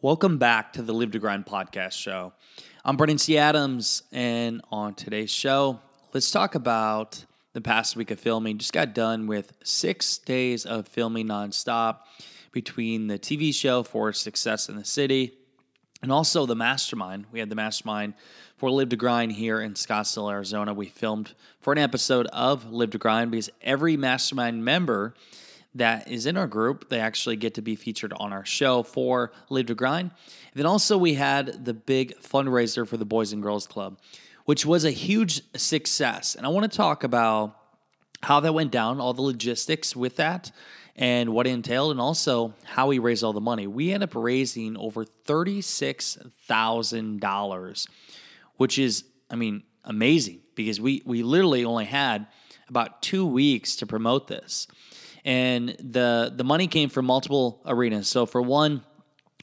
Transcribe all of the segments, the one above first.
Welcome back to the Live to Grind podcast show. I'm Brandon T. Adams, and on today's show, let's talk about the past week of filming. Just got done with six days of filming nonstop between the TV show for Success in the City and also the mastermind. We had the mastermind for Live to Grind here in Scottsdale, Arizona. We filmed for an episode of Live to Grind because every mastermind member that is in our group. They actually get to be featured on our show for Live to Grind. And then also we had the big fundraiser for the Boys and Girls Club, which was a huge success. And I want to talk about how that went down, all the logistics with that, and what it entailed, and also how we raised all the money. We ended up raising over $36,000, which is, I mean, amazing because we, we literally only had about two weeks to promote this and the the money came from multiple arenas. So for one,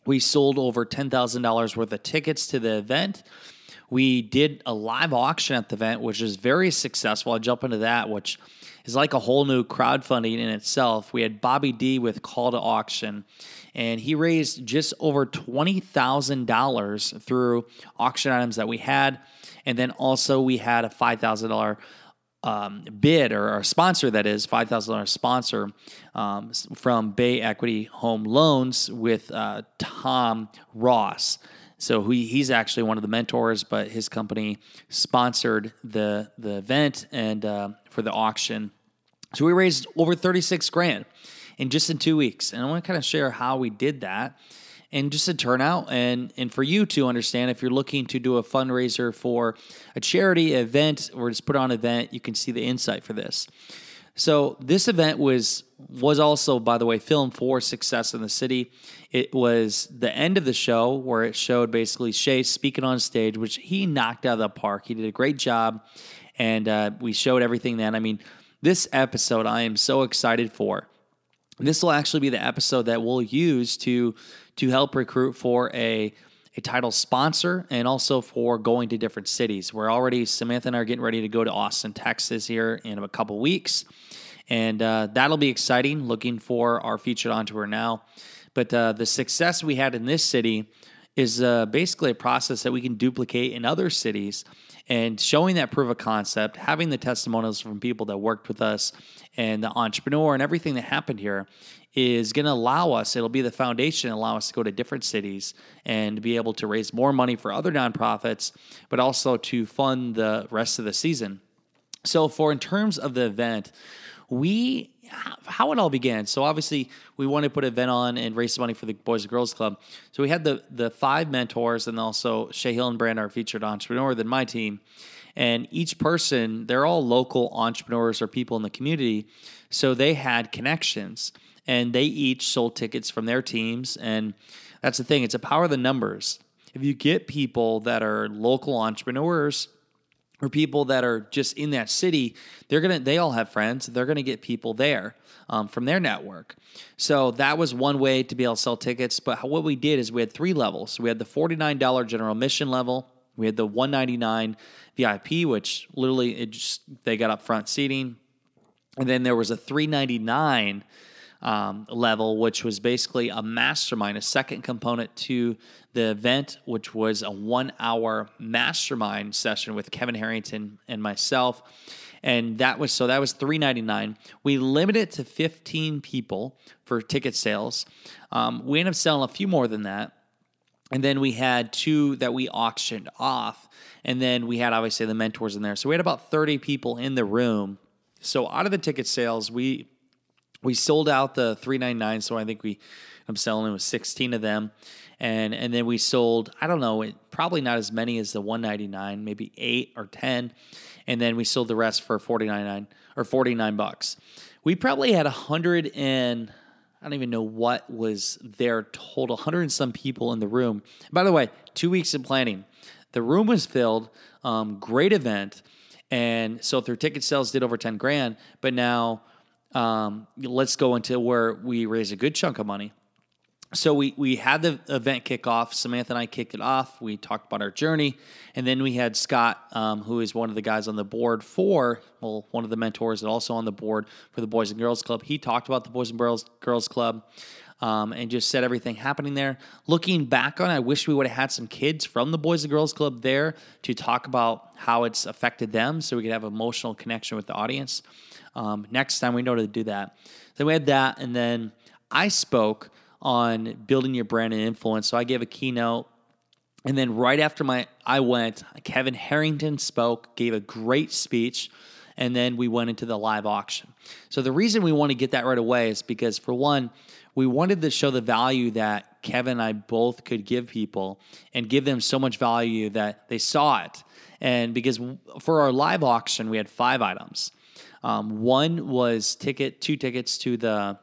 we sold over ten thousand dollars worth of tickets to the event. We did a live auction at the event, which is very successful. I'll jump into that, which is like a whole new crowdfunding in itself. We had Bobby D with Call to Auction, and he raised just over $20,000 through auction items that we had. And then also, we had a $5,000 um, bid or our sponsor that is five thousand dollars sponsor um, from Bay Equity Home Loans with uh, Tom Ross. So he, he's actually one of the mentors, but his company sponsored the the event and uh, for the auction. So we raised over thirty six grand in just in two weeks, and I want to kind of share how we did that and just a turnout and and for you to understand if you're looking to do a fundraiser for a charity event or just put on an event you can see the insight for this. So this event was was also by the way filmed for success in the city. It was the end of the show where it showed basically shay speaking on stage which he knocked out of the park. He did a great job and uh, we showed everything then. I mean this episode i am so excited for. This will actually be the episode that we'll use to to help recruit for a a title sponsor and also for going to different cities. We're already Samantha and I are getting ready to go to Austin, Texas here in a couple weeks, and uh, that'll be exciting. Looking for our featured entrepreneur now, but uh, the success we had in this city is uh, basically a process that we can duplicate in other cities and showing that proof of concept, having the testimonials from people that worked with us and the entrepreneur and everything that happened here is going to allow us, it'll be the foundation, allow us to go to different cities and be able to raise more money for other nonprofits, but also to fund the rest of the season. So, for in terms of the event, we how it all began. So obviously we wanted to put an event on and raise some money for the Boys and Girls Club. So we had the the five mentors and also Shay Hill and Brand, our featured entrepreneur, than my team. And each person, they're all local entrepreneurs or people in the community. So they had connections and they each sold tickets from their teams. And that's the thing, it's a power of the numbers. If you get people that are local entrepreneurs or people that are just in that city, they're gonna they all have friends. They're gonna get people there um, from their network. So that was one way to be able to sell tickets. But what we did is we had three levels. We had the forty nine dollar general admission level. We had the one ninety nine VIP, which literally it just they got up front seating, and then there was a three ninety nine um, level, which was basically a mastermind, a second component to the event, which was a one hour mastermind session with Kevin Harrington and myself. And that was so that was three ninety nine. We limited it to fifteen people for ticket sales. Um, we ended up selling a few more than that, and then we had two that we auctioned off, and then we had obviously the mentors in there. So we had about thirty people in the room. So out of the ticket sales, we we sold out the 399 so i think we i'm selling with 16 of them and and then we sold i don't know probably not as many as the 199 maybe 8 or 10 and then we sold the rest for 49 or 49 bucks we probably had 100 and I don't even know what was there total, 100 and some people in the room. By the way, two weeks of planning. The room was filled, um, great event. And so through ticket sales did over 10 grand, but now um, let's go into where we raise a good chunk of money so we we had the event kick off. Samantha and I kicked it off. We talked about our journey, and then we had Scott, um, who is one of the guys on the board for well, one of the mentors, and also on the board for the Boys and Girls Club. He talked about the Boys and Girls Girls Club. Um, and just set everything happening there. Looking back on, I wish we would have had some kids from the Boys and Girls Club there to talk about how it's affected them, so we could have emotional connection with the audience. Um, next time we know to do that. Then we had that, and then I spoke on building your brand and influence. So I gave a keynote. And then right after my I went, Kevin Harrington spoke, gave a great speech, and then we went into the live auction. So the reason we want to get that right away is because for one, we wanted to show the value that Kevin and I both could give people and give them so much value that they saw it. And because for our live auction, we had five items. Um, one was ticket, two tickets to the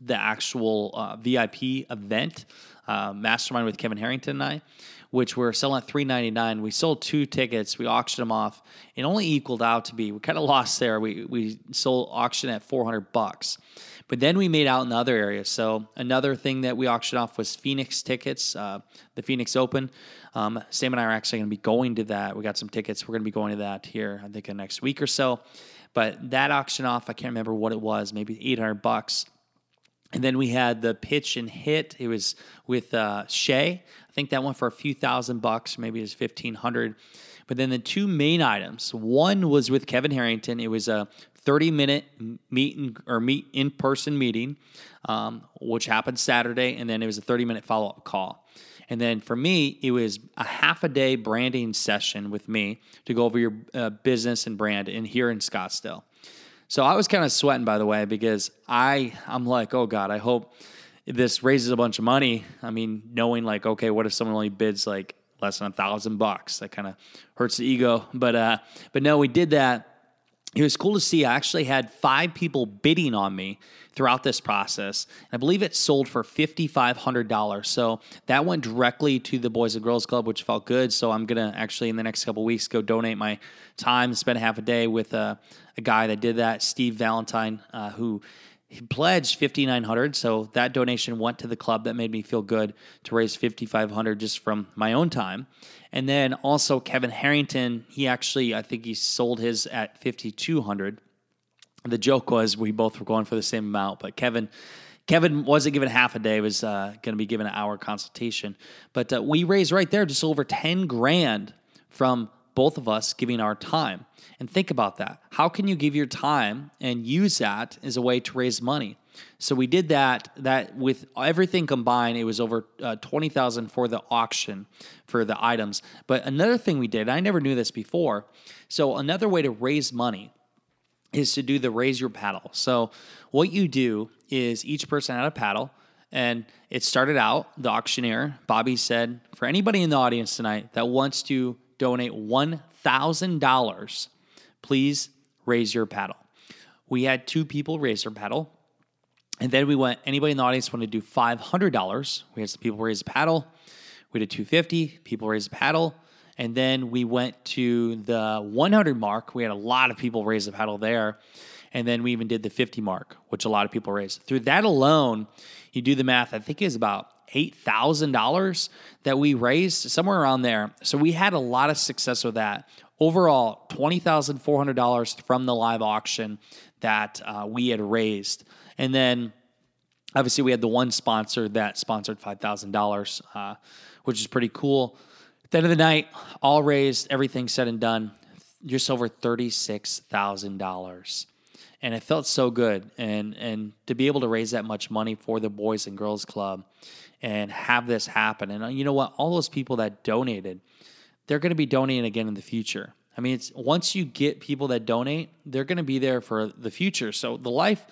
the actual uh, VIP event, uh, Mastermind with Kevin Harrington and I, which were selling at three ninety nine. We sold two tickets. We auctioned them off. It only equaled out to be we kind of lost there. We we sold auction at four hundred bucks. But then we made out in the other areas. So another thing that we auctioned off was Phoenix tickets, uh, the Phoenix Open. Um, Sam and I are actually going to be going to that. We got some tickets. We're going to be going to that here, I think, in the next week or so. But that auction off, I can't remember what it was, maybe 800 bucks. And then we had the pitch and hit. It was with uh, Shay. I think that went for a few thousand bucks, maybe it was fifteen hundred. But then the two main items. One was with Kevin Harrington. It was a thirty minute meet and, or meet in person meeting, um, which happened Saturday, and then it was a thirty minute follow up call. And then for me, it was a half a day branding session with me to go over your uh, business and brand in here in Scottsdale. So I was kind of sweating, by the way, because I I'm like, oh god, I hope this raises a bunch of money. I mean, knowing like, okay, what if someone only bids like less than a thousand bucks? That kind of hurts the ego. But uh, but no, we did that. It was cool to see. I actually had five people bidding on me throughout this process. I believe it sold for $5,500. So that went directly to the Boys and Girls Club, which felt good. So I'm going to actually, in the next couple weeks, go donate my time, spend half a day with a, a guy that did that, Steve Valentine, uh, who he pledged 5900 so that donation went to the club that made me feel good to raise 5500 just from my own time and then also kevin harrington he actually i think he sold his at 5200 the joke was we both were going for the same amount but kevin Kevin wasn't given half a day; was uh, going to be given an hour consultation. But uh, we raised right there just over ten grand from both of us giving our time. And think about that. How can you give your time and use that as a way to raise money? So we did that. That with everything combined, it was over uh, twenty thousand for the auction for the items. But another thing we did, I never knew this before. So another way to raise money is to do the raise your paddle. So what you do is each person had a paddle. And it started out, the auctioneer, Bobby said, for anybody in the audience tonight that wants to donate $1,000, please raise your paddle. We had two people raise their paddle. And then we went, anybody in the audience want to do $500? We had some people raise a paddle. We did 250, people raised a paddle. And then we went to the 100 mark. We had a lot of people raise the paddle there. And then we even did the 50 mark, which a lot of people raised. Through that alone, you do the math, I think is about $8,000 that we raised, somewhere around there. So we had a lot of success with that. Overall, $20,400 from the live auction that uh, we had raised. And then obviously we had the one sponsor that sponsored $5,000, uh, which is pretty cool. At the end of the night, all raised, everything said and done, just over $36,000 and it felt so good and and to be able to raise that much money for the boys and girls club and have this happen. And uh, you know what? All those people that donated, they're going to be donating again in the future. I mean, it's once you get people that donate, they're going to be there for the future. So the life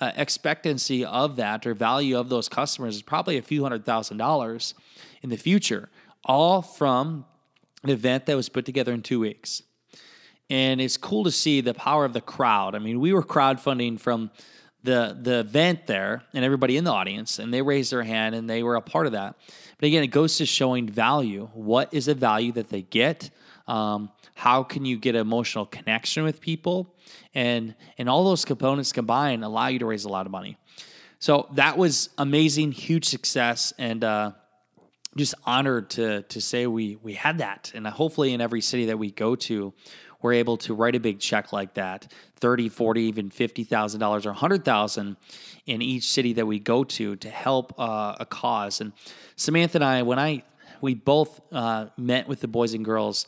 uh, expectancy of that or value of those customers is probably a few hundred thousand dollars in the future, all from an event that was put together in two weeks. And it's cool to see the power of the crowd. I mean, we were crowdfunding from the the event there and everybody in the audience, and they raised their hand and they were a part of that. But again, it goes to showing value. What is the value that they get? Um, how can you get emotional connection with people? And and all those components combined allow you to raise a lot of money. So that was amazing, huge success, and uh, just honored to to say we we had that. And hopefully, in every city that we go to, we're able to write a big check like that 30 40 even $50000 or 100000 in each city that we go to to help uh, a cause. And samantha and i when i we both uh, met with the boys and girls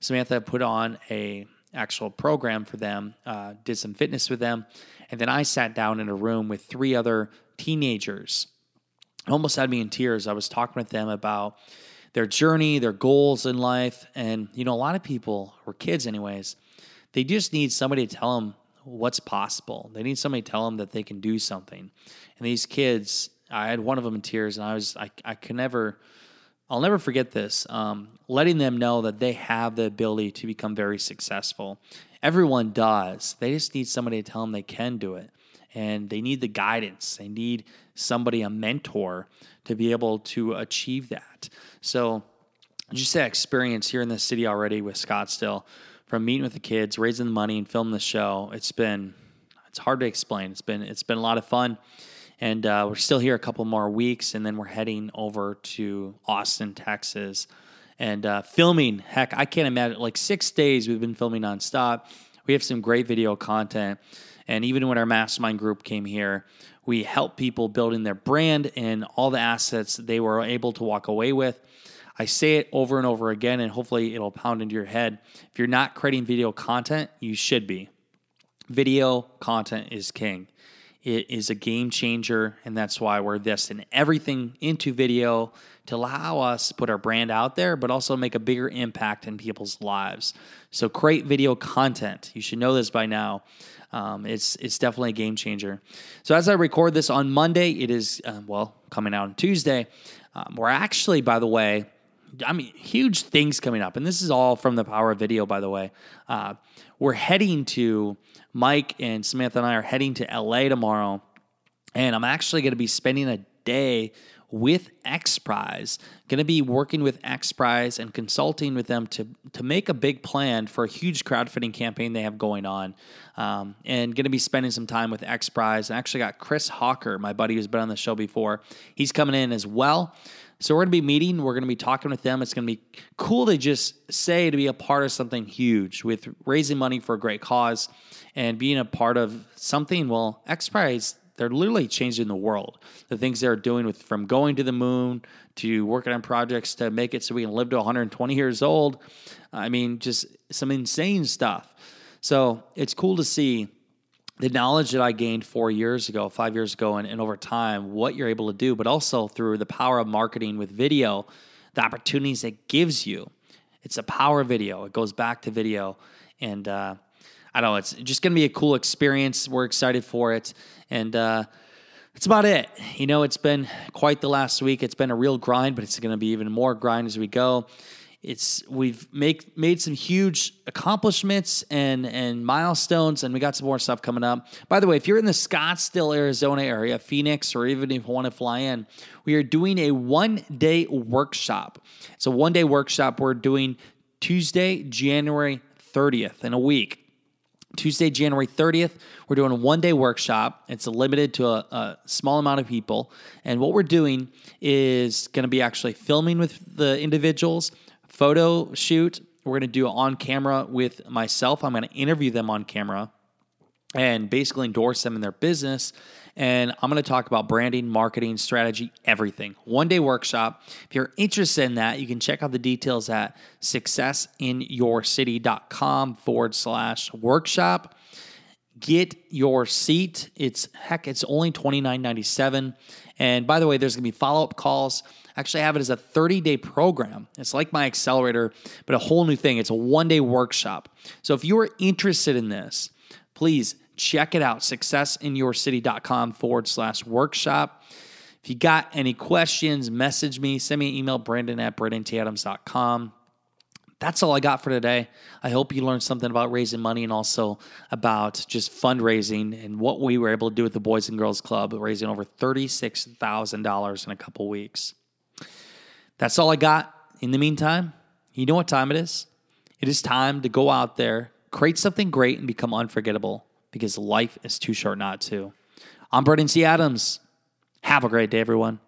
samantha put on a actual program for them uh, did some fitness with them and then i sat down in a room with three other teenagers. Almost had me in tears. I was talking with them about their journey, their goals in life. And, you know, a lot of people, or kids, anyways, they just need somebody to tell them what's possible. They need somebody to tell them that they can do something. And these kids, I had one of them in tears, and I was, I, I can never, I'll never forget this. Um, letting them know that they have the ability to become very successful. Everyone does. They just need somebody to tell them they can do it. And they need the guidance. They need somebody, a mentor, to be able to achieve that. So, just that experience here in the city already with Scottsdale, from meeting with the kids, raising the money, and filming the show, it's been it's hard to explain. It's been it's been a lot of fun, and uh, we're still here a couple more weeks, and then we're heading over to Austin, Texas, and uh, filming. Heck, I can't imagine like six days we've been filming nonstop. We have some great video content, and even when our mastermind group came here, we help people building their brand and all the assets they were able to walk away with. I say it over and over again, and hopefully it'll pound into your head. If you're not creating video content, you should be. Video content is king. It is a game changer, and that's why we're investing everything into video to allow us to put our brand out there, but also make a bigger impact in people's lives. So create video content. You should know this by now. Um, it's it's definitely a game changer. So as I record this on Monday, it is uh, well coming out on Tuesday. Um, we're actually, by the way, I mean huge things coming up, and this is all from the power of video. By the way, uh, we're heading to Mike and Samantha and I are heading to LA tomorrow, and I'm actually going to be spending a day with X Prize. Going to be working with X Prize and consulting with them to to make a big plan for a huge crowdfunding campaign they have going on, um, and going to be spending some time with X Prize. I actually got Chris Hawker, my buddy who's been on the show before. He's coming in as well. So we're going to be meeting. We're going to be talking with them. It's going to be cool to just say to be a part of something huge with raising money for a great cause and being a part of something. Well, X Prize they're literally changing the world. The things they're doing with from going to the moon to working on projects to make it so we can live to 120 years old. I mean, just some insane stuff. So it's cool to see the knowledge that I gained four years ago, five years ago, and, and over time, what you're able to do, but also through the power of marketing with video, the opportunities it gives you. It's a power video. It goes back to video. And uh, I don't know, it's just going to be a cool experience. We're excited for it. And uh, that's about it. You know, it's been quite the last week. It's been a real grind, but it's going to be even more grind as we go. It's we've make made some huge accomplishments and and milestones, and we got some more stuff coming up. By the way, if you're in the Scottsdale, Arizona area, Phoenix, or even if you want to fly in, we are doing a one day workshop. It's a one day workshop we're doing Tuesday, January 30th in a week. Tuesday, January 30th, we're doing a one day workshop. It's limited to a, a, small amount of people. And what we're doing is going to be actually filming with the individuals, photo shoot. We're going to do it on camera with myself. I'm going to interview them on camera and basically endorse them in their business. And I'm going to talk about branding, marketing, strategy, everything. One day workshop. If you're interested in that, you can check out the details at successinyourcity.com forward slash workshop. Get your seat. It's heck, it's only $29.97. And by the way, there's going to be follow up calls. Actually, I have it as a 30 day program. It's like my accelerator, but a whole new thing. It's a one day workshop. So if you are interested in this, please check it out successinyourcity.com forward slash workshop. If you got any questions, message me, send me an email, Brandon at BrandonTadams.com. That's all I got for today. I hope you learned something about raising money and also about just fundraising and what we were able to do with the Boys and Girls Club, raising over $36,000 in a couple weeks. That's all I got. In the meantime, you know what time it is? It is time to go out there, create something great, and become unforgettable because life is too short not to. I'm Brandon T. Adams. Have a great day, everyone.